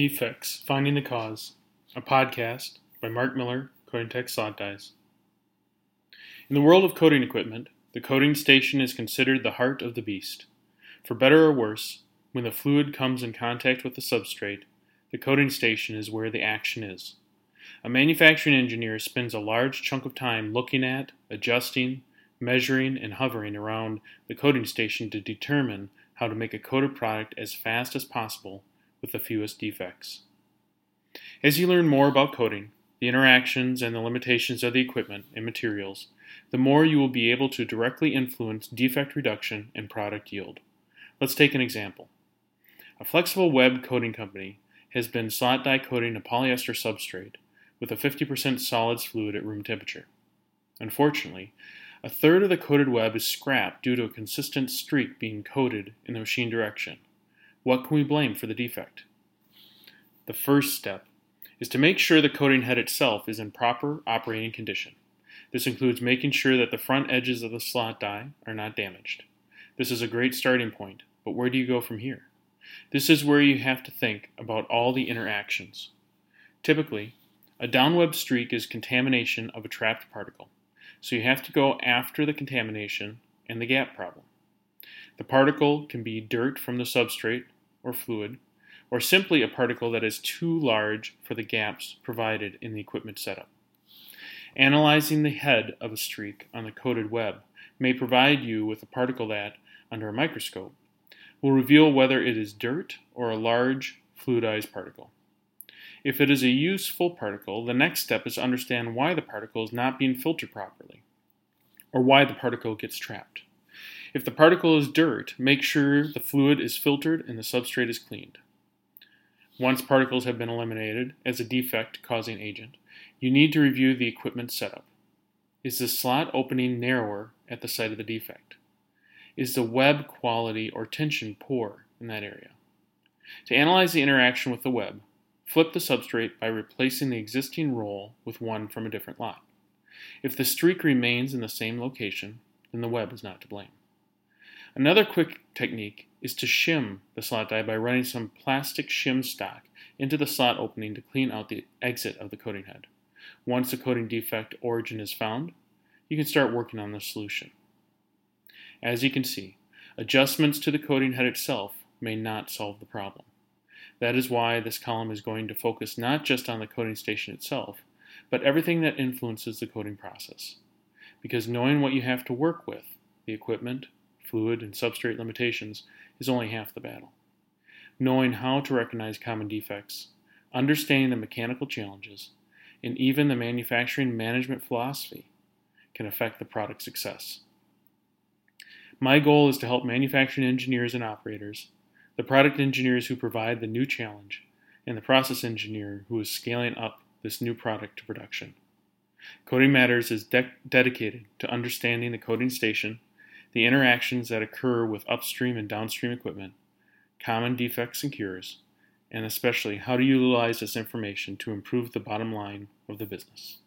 Defects Finding the Cause, a podcast by Mark Miller, Tech Slot Dies. In the world of coating equipment, the coating station is considered the heart of the beast. For better or worse, when the fluid comes in contact with the substrate, the coating station is where the action is. A manufacturing engineer spends a large chunk of time looking at, adjusting, measuring, and hovering around the coating station to determine how to make a coated product as fast as possible with the fewest defects. As you learn more about coating, the interactions and the limitations of the equipment and materials, the more you will be able to directly influence defect reduction and product yield. Let's take an example. A flexible web coating company has been slot die coating a polyester substrate with a 50% solids fluid at room temperature. Unfortunately, a third of the coated web is scrapped due to a consistent streak being coated in the machine direction. What can we blame for the defect? The first step is to make sure the coating head itself is in proper operating condition. This includes making sure that the front edges of the slot die are not damaged. This is a great starting point, but where do you go from here? This is where you have to think about all the interactions. Typically, a downweb streak is contamination of a trapped particle, so you have to go after the contamination and the gap problem. The particle can be dirt from the substrate or fluid, or simply a particle that is too large for the gaps provided in the equipment setup. Analyzing the head of a streak on the coated web may provide you with a particle that, under a microscope, will reveal whether it is dirt or a large fluidized particle. If it is a useful particle, the next step is to understand why the particle is not being filtered properly, or why the particle gets trapped. If the particle is dirt, make sure the fluid is filtered and the substrate is cleaned. Once particles have been eliminated as a defect causing agent, you need to review the equipment setup. Is the slot opening narrower at the site of the defect? Is the web quality or tension poor in that area? To analyze the interaction with the web, flip the substrate by replacing the existing roll with one from a different lot. If the streak remains in the same location, then the web is not to blame. Another quick technique is to shim the slot die by running some plastic shim stock into the slot opening to clean out the exit of the coating head. Once the coating defect origin is found, you can start working on the solution. As you can see, adjustments to the coating head itself may not solve the problem. That is why this column is going to focus not just on the coating station itself, but everything that influences the coating process. Because knowing what you have to work with, the equipment, fluid, and substrate limitations is only half the battle. Knowing how to recognize common defects, understanding the mechanical challenges, and even the manufacturing management philosophy can affect the product success. My goal is to help manufacturing engineers and operators, the product engineers who provide the new challenge, and the process engineer who is scaling up this new product to production. Coating Matters is de- dedicated to understanding the coating station the interactions that occur with upstream and downstream equipment, common defects and cures, and especially how to utilize this information to improve the bottom line of the business.